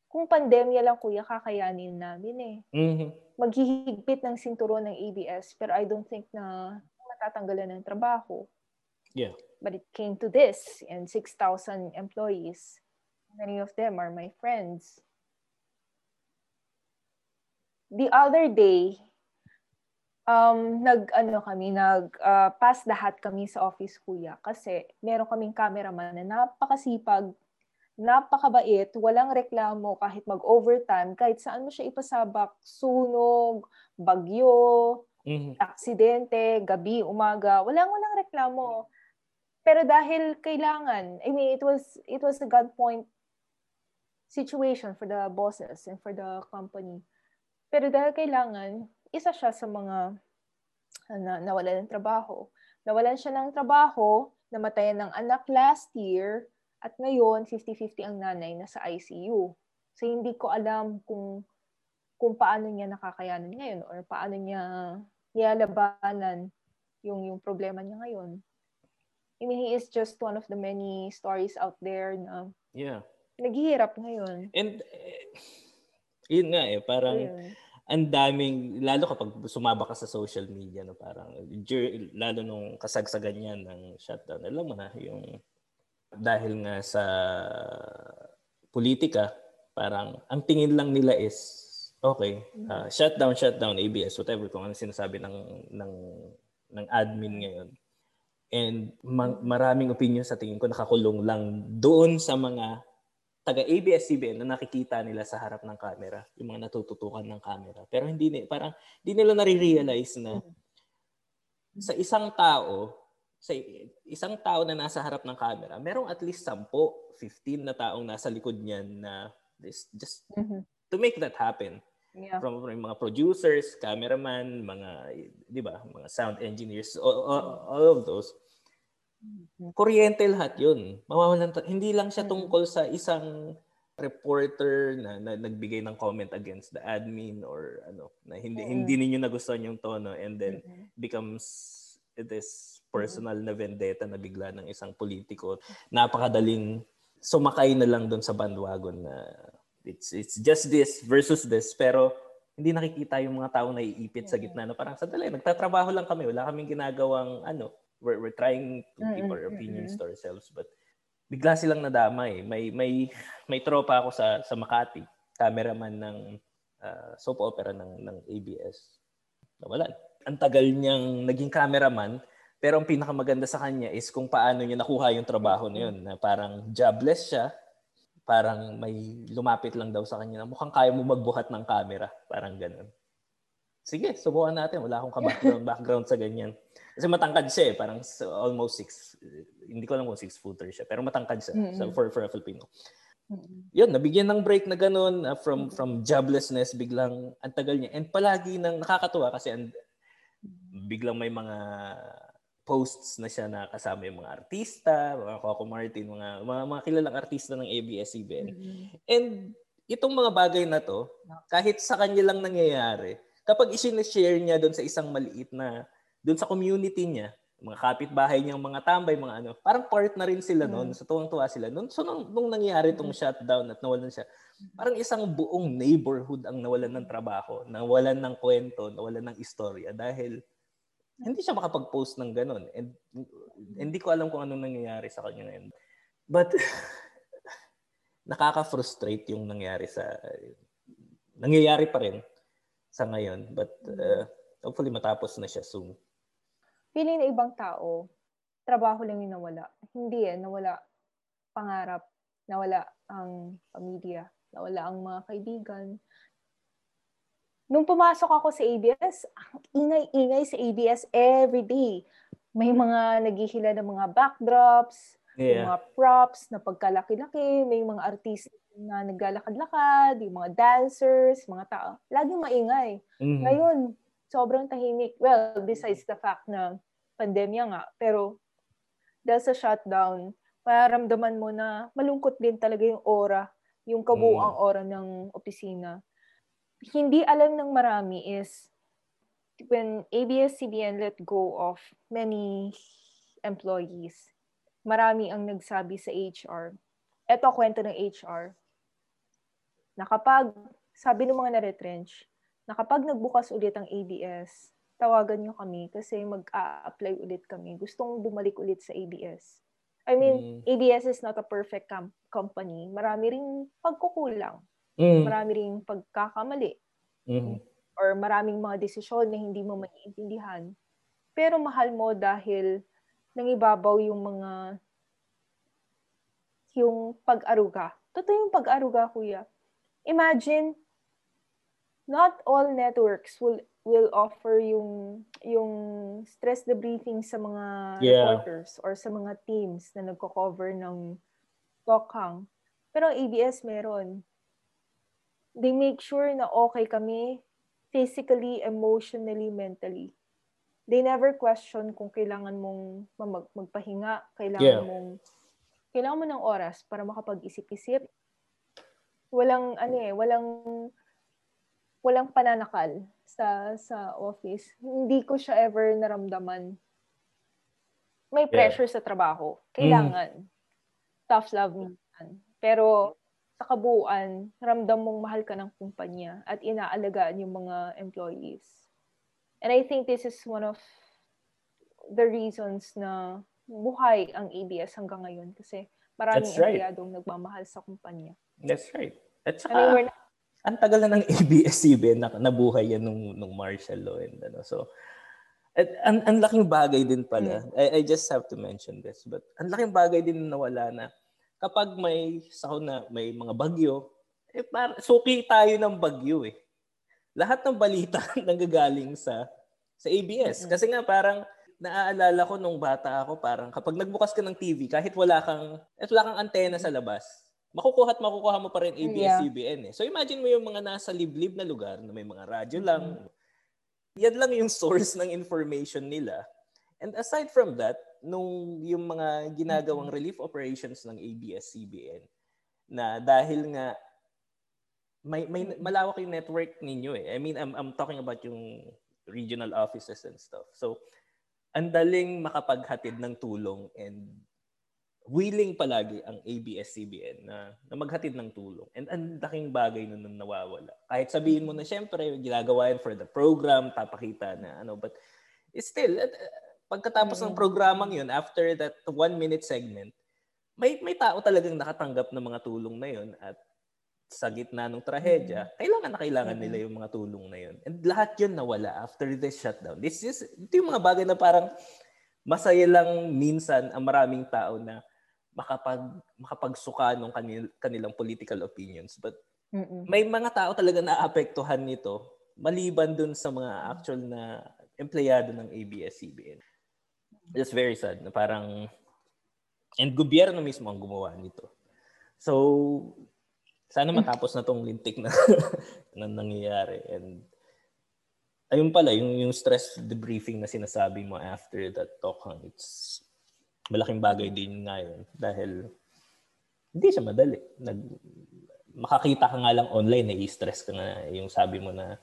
kung pandemya lang kuya, kakayanin namin eh. Mm-hmm. Maghihigpit ng sinturon ng ABS pero I don't think na matatanggalan ng trabaho. Yeah. But it came to this and 6,000 employees. Many of them are my friends. The other day, um, nag, ano kami, nag uh, pass the hat kami sa office kuya kasi meron kaming cameraman na napakasipag, napakabait, walang reklamo kahit mag-overtime, kahit saan mo siya ipasabak, sunog, bagyo, Mhm. aksidente, gabi, umaga, walang walang reklamo. Pero dahil kailangan, I mean, it was it was a gunpoint situation for the bosses and for the company. Pero dahil kailangan, isa siya sa mga na, nawalan ng trabaho. Nawalan siya ng trabaho, namatayan ng anak last year, at ngayon, 50-50 ang nanay na sa ICU. So, hindi ko alam kung kung paano niya nakakayanan ngayon or paano niya nilalabanan yung yung problema niya ngayon. I mean, he is just one of the many stories out there na Yeah. naghihirap ngayon. And eh, yun nga eh, parang Ayun. Ang daming, lalo kapag sumaba ka sa social media, no, parang, lalo nung kasagsagan niya ng shutdown, alam mo na, yung dahil nga sa politika, parang ang tingin lang nila is, okay, uh, shutdown, shutdown, ABS, whatever, kung ano sinasabi ng, ng, ng admin ngayon. And ma- maraming opinion sa tingin ko nakakulong lang doon sa mga taga ABS-CBN na nakikita nila sa harap ng camera, yung mga natututukan ng camera. Pero hindi ni parang hindi nila nare-realize na sa isang tao, sa isang tao na nasa harap ng camera, merong at least 10, 15 na taong nasa likod niyan na this just Mhm. to make that happen. Yeah. From, from mga producers, cameraman, mga 'di ba, mga sound engineers, all, all, all of those kuryente lahat yun. Mawawalan hindi lang siya tungkol sa isang reporter na, na nagbigay ng comment against the admin or ano na hindi Mm. hindi ninyo nagustuhan yung tono and then Mhm. becomes this personal na vendetta na bigla ng isang politiko. Napakadaling sumakay na lang doon sa bandwagon na it's it's just this versus this. Pero hindi nakikita yung mga taong naiipit sa gitna na parang sandali nagtatrabaho lang kami. Wala kaming ginagawang ano we're, we're trying to keep Mm-mm, our opinions mm-mm. to ourselves but bigla silang nadamay may may may tropa ako sa sa Makati cameraman ng ah, soap opera ng ng ABS nawalan ang tagal niyang naging cameraman pero ang pinakamaganda sa kanya is kung paano niya nakuha yung trabaho na yun na parang jobless siya parang may lumapit lang daw sa kanya na mukhang kaya mo magbuhat ng camera parang ganun sige subukan natin wala akong ka-background background sa ganyan kasi matangkad siya eh parang almost six hindi ko alam kung six footer siya pero matangkad siya Mm-mm. so for for a Filipino Mhm. yun, nabigyan ng break na ganun uh, from from joblessness biglang ang tagal niya. And palagi nang nakakatuwa kasi ang, biglang may mga posts na siya na kasama yung mga artista, mga Coco Martin, mga mga, mga kilalang artista ng ABS-CBN. Mhm. And itong mga bagay na to, kahit sa kanya lang nangyayari, kapag isinashare niya doon sa isang maliit na, doon sa community niya, mga kapitbahay niyang mga tambay, mga ano, parang part na rin sila noon. So tuwang-tuwa sila noon. So nung, nung nangyari itong shutdown at nawalan siya, parang isang buong neighborhood ang nawalan ng trabaho, nawalan ng kwento, nawalan ng istorya dahil hindi siya makapag-post ng ganun. And hindi ko alam kung anong nangyayari sa kanya ngayon. But nakaka-frustrate yung nangyari sa nangyayari pa rin sa ngayon but uh, hopefully matapos na siya soon. Feeling na ibang tao, trabaho lang yung nawala. Hindi eh, nawala pangarap, nawala ang pamilya, nawala ang mga kaibigan. Nung pumasok ako sa ABS, ang ingay-ingay sa ABS every day. May mga naghihila ng mga backdrops, Yeah. mga props na pagkalaki-laki, may mga artista na naglalakad-lakad, yung mga dancers, mga tao. Laging maingay. Mhm. Ngayon, sobrang tahimik. Well, besides the fact na pandemya nga, pero dahil sa shutdown, mararamdaman mo na malungkot din talaga yung aura, yung kabuuang aura ng opisina. Hindi alam ng marami is when ABS-CBN let go of many employees, marami ang nagsabi sa HR. Ito kwento ng HR. Na kapag, sabi ng mga na-retrench, na kapag nagbukas ulit ang ABS, tawagan nyo kami kasi mag-a-apply ulit kami. Gustong bumalik ulit sa ABS. I mean, Mm. ABS is not a perfect com- company. Marami ring pagkukulang. Mhm. Marami ring pagkakamali. Mhm. or maraming mga desisyon na hindi mo maiintindihan. Pero mahal mo dahil nangibabaw yung mga yung pag-aruga. Totoo yung pag-aruga, kuya. Imagine, not all networks will will offer yung yung stress debriefing sa mga Yeah. reporters or sa mga teams na nagko-cover ng Tokhang. Pero ABS meron. They make sure na okay kami physically, emotionally, mentally. They never question kung kailangan mong mag- magpahinga, kailangan Yeah. mong kailangan mo ng oras para makapag-isip-isip. Walang ano eh, walang walang pananakal sa sa office. Hindi ko siya ever naramdaman. May Yeah. pressure sa trabaho. Kailangan. Tough love minsan. Pero sa kabuuan, ramdam mong mahal ka ng kumpanya at inaalagaan yung mga employees. And I think this is one of the reasons na buhay ang ABS hanggang ngayon kasi maraming That's right. empleyadong nagmamahal sa kumpanya. That's right. At I mean, we're not ang tagal na ng ABS-CBN na nabuhay yan nung, nung martial law and ano. So, at ang, ang laking bagay din pala. I, I just have to mention this. But ang laking bagay din na nawala na kapag may sahon na may mga bagyo, eh, par, suki tayo ng bagyo eh. Lahat ng balita nanggagaling sa sa ABS. Mm-mm. Kasi nga parang naaalala ko nung bata ako, parang kapag nagbukas ka ng TV, kahit wala kang, kahit wala kang antena sa labas, makukuha at makukuha mo pa rin ABS-CBN eh. So imagine mo yung mga nasa liblib na lugar na may mga radyo lang. Yan lang yung source ng information nila. And aside from that, nung yung mga ginagawang relief operations ng ABS-CBN, na dahil nga may, may malawak yung network ninyo eh. I mean, I'm, I'm talking about yung regional offices and stuff. So, ang daling makapaghatid ng tulong and willing palagi ang ABS-CBN na, na maghatid ng tulong. And ang laking bagay nun nung nawawala. Kahit sabihin mo na syempre, ginagawa yan for the program, papakita na ano, but still, at, pagkatapos ng Mm. programang yun, after that one-minute segment, may may tao talagang nakatanggap ng mga tulong na yun at sa gitna ng trahedya, kailangan na kailangan Mm. nila yung mga tulong na yun. And lahat yun nawala after this shutdown. This is, ito yung mga bagay na parang masaya lang minsan ang maraming tao na makapag makapagsuka ng kanil, kanilang political opinions. But Mm-mm. may mga tao talaga naapektuhan nito maliban dun sa mga actual na empleyado ng ABS-CBN. It's very sad na parang and gobyerno mismo ang gumawa nito. So sana matapos na tong lintik na, na nangyayari and ayun pala yung yung stress debriefing na sinasabi mo after that talk it's malaking bagay din ngayon dahil hindi siya madali. Nag, makakita ka nga lang online na i-stress ka nga yung sabi mo na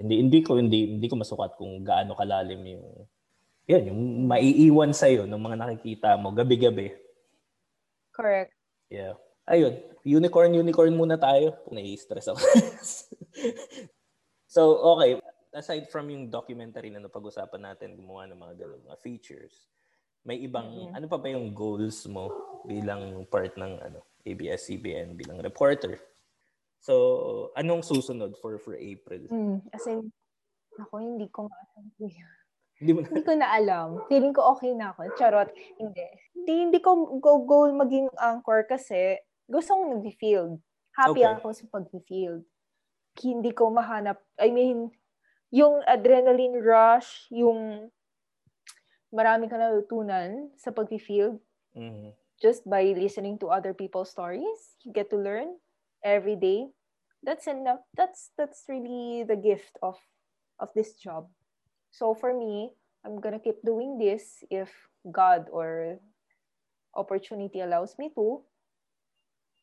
hindi hindi ko hindi hindi ko masukat kung gaano kalalim yung yan yung maiiwan sa iyo ng mga nakikita mo gabi-gabi. Correct. Yeah. Ayun, unicorn unicorn muna tayo. Nai-stress ako. so, okay, aside from yung documentary na napag-usapan natin, gumawa ng mga ganun, mga features, may ibang, Mhm. ano pa ba yung goals mo bilang part ng ano, ABS-CBN, bilang reporter? So, anong susunod for for April? Mm, as in, ako, hindi ko nga alam. Hindi mo na, hindi ko na alam. Feeling ko okay na ako. Charot. Hindi. Hindi, hindi ko go goal maging anchor kasi gusto kong nag-field. Happy Okay. ako sa pag-field. Hindi ko mahanap, I mean, yung adrenaline rush, yung marami ka natutunan sa pag-field Mhm. just by listening to other people's stories. You get to learn every day. That's enough. That's that's really the gift of of this job. So for me, I'm gonna keep doing this if God or opportunity allows me to.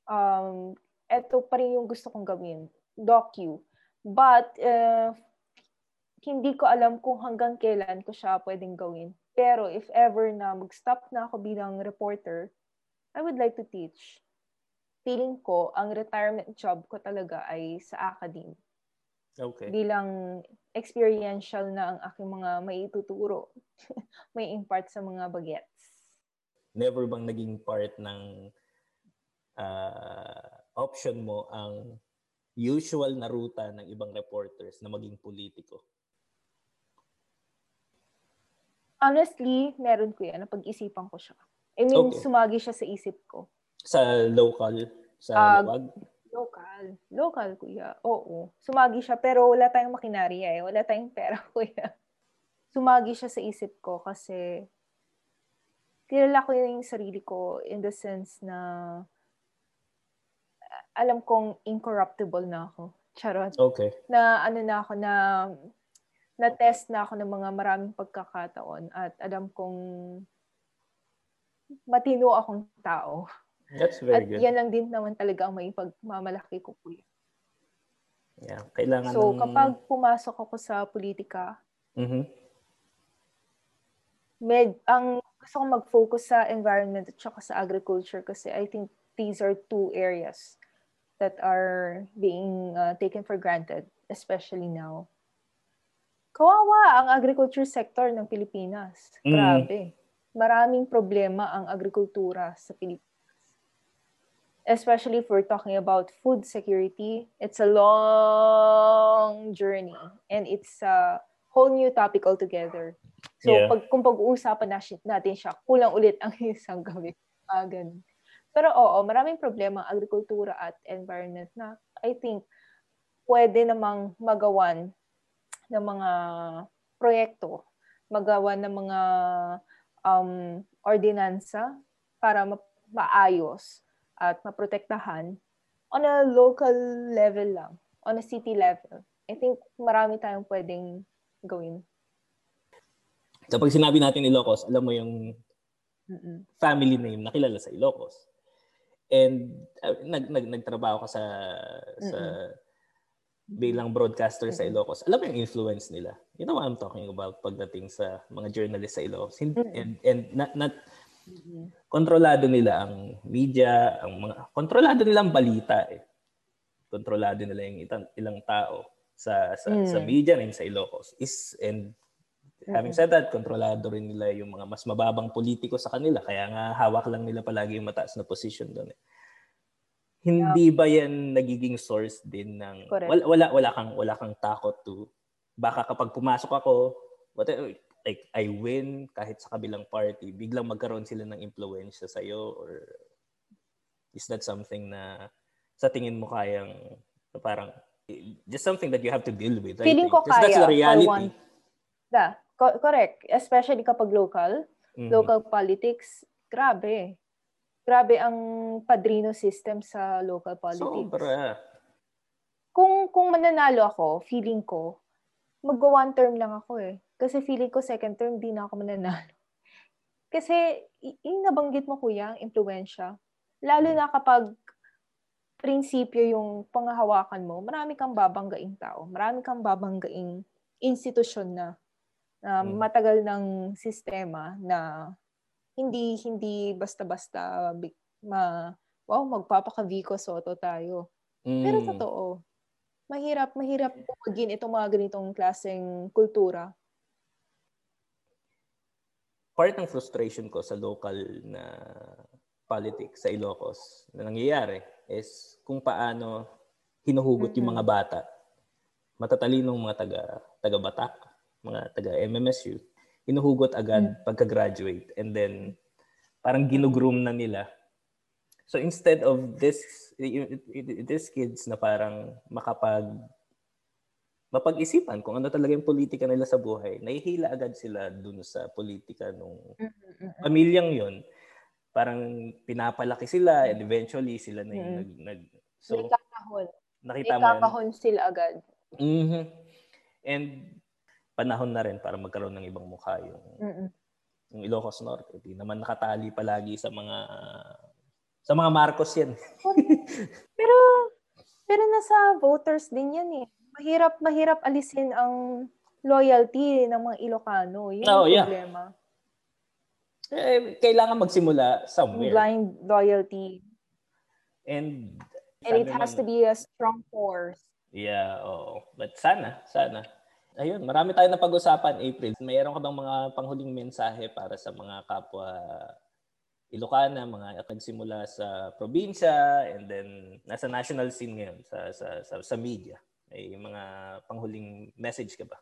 Um, eto pa rin yung gusto kong gawin, docu. But uh, hindi ko alam kung hanggang kailan ko siya pwedeng gawin. Pero if ever na mag-stop na ako bilang reporter, I would like to teach. Feeling ko, ang retirement job ko talaga ay sa academe. Okay. Bilang experiential na ang aking mga maituturo. may impart sa mga bagets. Never bang naging part ng ah, option mo ang usual na ruta ng ibang reporters na maging politiko? Honestly, meron ko yan. Napag-isipan ko siya. I mean, Okay. sumagi siya sa isip ko. Sa local? Sa Ah, luwag? Local. Local, kuya. Oo. Sumagi siya, pero wala tayong makinarya eh. Wala tayong pera, kuya. Sumagi siya sa isip ko kasi kilala ko yung sarili ko in the sense na alam kong incorruptible na ako. Charot. Okay. Na ano na ako na na-test na ako ng mga maraming pagkakataon at alam kong matino akong tao. That's At very good. yan lang din naman talaga ang may pagmamalaki ko kuya. Yeah. Kailangan So, ng... kapag pumasok ako sa politika, Mhm. med, ang gusto ko mag-focus sa environment at saka sa agriculture kasi I think these are two areas that are being uh, taken for granted, especially now. Kawawa ang agriculture sector ng Pilipinas. Mm. Grabe. Maraming problema ang agrikultura sa Pilipinas. Especially if we're talking about food security, it's a long journey and it's a whole new topic altogether. So, Yeah. pag, kung pag-uusapan natin, natin siya, kulang ulit ang isang gabi. Ah, ganun. Pero oo, maraming problema ang agrikultura at environment na I think pwede namang magawan ng mga proyekto, magawa ng mga um, ordinansa para ma- maayos at maprotektahan on a local level lang, on a city level. I think marami tayong pwedeng gawin. Kapag sinabi natin Ilocos, alam mo yung Mm-mm. family name na kilala sa Ilocos. And uh, nag, nag, nagtrabaho ka sa, sa bilang broadcaster sa Ilocos. Alam mo yung influence nila. You know what I'm talking about pagdating sa mga journalist sa Ilocos. Hin- And, and not, not, kontrolado nila ang media, ang mga, kontrolado nila ang balita eh. Kontrolado nila yung itang, ilang tao sa sa, sa Mm. media rin sa Ilocos. Is, and having said that, kontrolado rin nila yung mga mas mababang politiko sa kanila. Kaya nga hawak lang nila palagi yung mataas na position doon eh. Hindi ba yan nagiging source din ng Correct. wala wala wala kang wala kang takot to baka kapag pumasok ako what like I win kahit sa kabilang party biglang magkaroon sila ng impluwensya sa iyo or is that something na sa tingin mo kayang parang just something that you have to deal with I Feeling ko Because that's kaya, the for reality one. Da, co- correct. Especially kapag local, Mhm. local politics, grabe. Grabe ang padrino system sa local politics. sobra Kung kung mananalo ako, feeling ko, mag one term lang ako eh. Kasi feeling ko second term di na ako mananalo. Kasi yung nabanggit mo kuya, ang impluensya. Lalo na kapag prinsipyo yung pangahawakan mo, marami kang babanggaing tao. Marami kang babanggaing institusyon na na Mm. matagal ng sistema na hindi hindi basta-basta ma wow magpapaka Vico Soto tayo. Pero Mm. totoo. Mahirap mahirap maging itong mga ganitong klaseng kultura. part ng frustration ko sa local na politics sa Ilocos na nangyayari is kung paano hinuhugot yung mga bata. Matatalinong mga taga taga Batak, mga taga MMSU, hinuhugot agad pagka-graduate and then parang ginugroom na nila. So instead of this these kids na parang makapag mapag-isipan kung ano talaga yung politika nila sa buhay, nahihila agad sila dun sa politika nung pamilyang yon parang pinapalaki sila and eventually sila na yung Mm. nag, nag so may kakahon. nakita mo yun kakahon sila agad. Mhm. and panahon na rin para magkaroon ng ibang mukha yung, Mm-mm. yung Ilocos Norte di naman nakatali palagi sa mga sa mga Marcos yan Pero pero nasa voters din yan eh. Mahirap mahirap alisin ang loyalty ng mga Ilocano. Yun Oh, yung yeah. problema. eh, kailangan magsimula somewhere blind loyalty. and And it has to be a strong force. Yeah, oo. But sana, sana. Ayun, marami tayong napag-usapan, April. Mayroon ka bang mga panghuling mensahe para sa mga kapwa Ilocana, mga nagsimula sa probinsya and then nasa national scene ngayon sa sa sa, sa media. May mga panghuling message ka ba?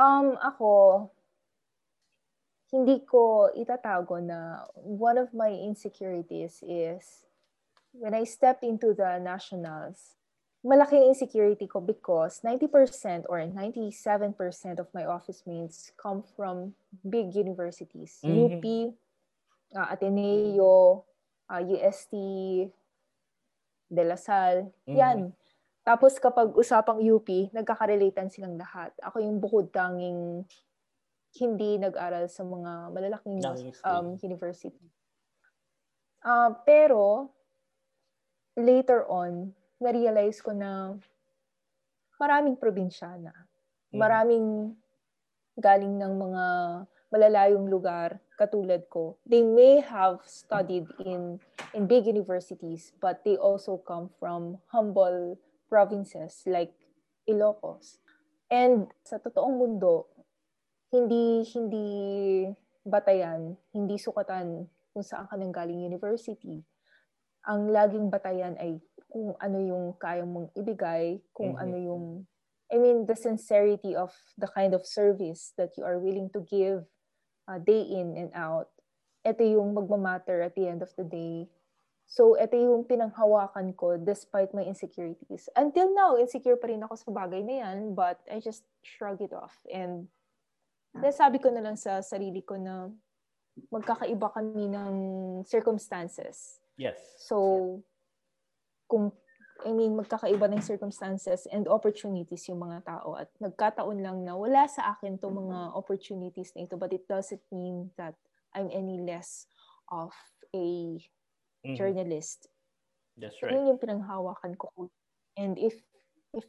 Um, ako, hindi ko itatago na one of my insecurities is when I step into the nationals, malaki yung insecurity ko because 90% or 97% of my office mates come from big universities. Mhm. UP, uh, Ateneo, uh, UST, De La Salle, Mhm. yan. Tapos kapag usapang UP, nagkakarelatean silang lahat. Ako yung bukod tanging hindi nag-aral sa mga malalaking um, university. Ah, pero, later on, na-realize ko na maraming probinsyana. Mhm. Maraming galing ng mga malalayong lugar katulad ko. They may have studied in in big universities, but they also come from humble provinces like Ilocos. And sa totoong mundo, hindi hindi batayan, hindi sukatan kung saan ka nanggaling university. Ang laging batayan ay kung ano yung kaya mong ibigay, kung Mhm. ano yung I mean the sincerity of the kind of service that you are willing to give uh, day in and out. Ito yung magmamatter at the end of the day. So, ito yung pinanghawakan ko despite my insecurities. Until now, insecure pa rin ako sa bagay na yan, but I just shrug it off. And nasabi ko na lang sa sarili ko na magkakaiba kami ng circumstances. Yes. So, kung, I mean, magkakaiba ng circumstances and opportunities yung mga tao at nagkataon lang na wala sa akin to mga opportunities na ito but it doesn't mean that I'm any less of a Mhm. journalist. That's right. Yun yung pinanghawakan ko. And if if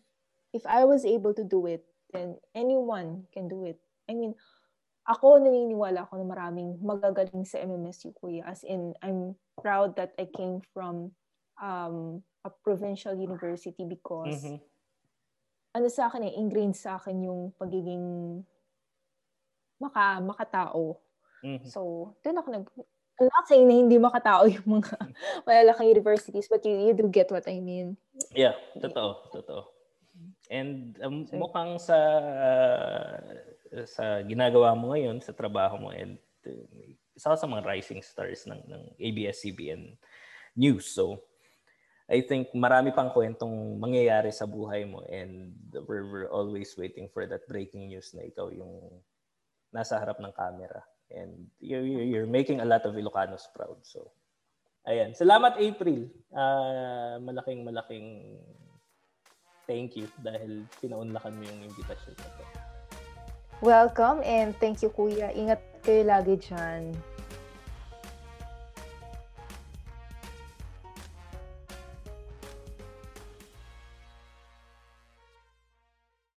if I was able to do it, then anyone can do it. I mean, ako naniniwala ako na maraming magagaling sa MMSU kuya. As in, I'm proud that I came from um, a provincial university because Mhm. ano sa akin eh, ingrained sa akin yung pagiging maka, makatao. Mhm. So, doon ako nag... I'm not saying na hindi makatao yung mga malalaking universities, but you, you do get what I mean. Yeah, totoo, totoo. And um, So- mukhang sa sa ginagawa mo ngayon sa trabaho mo and uh, isa ka sa mga rising stars ng ng ABS-CBN News. So I think marami pang kwentong mangyayari sa buhay mo and we're, we're always waiting for that breaking news na ikaw yung nasa harap ng camera and you're, you're making a lot of Ilocanos proud. So ayan. Salamat April. Ah, malaking malaking thank you dahil pinaunlakan mo yung invitation na to. Welcome and thank you kuya. Ingat kayo lagi dyan.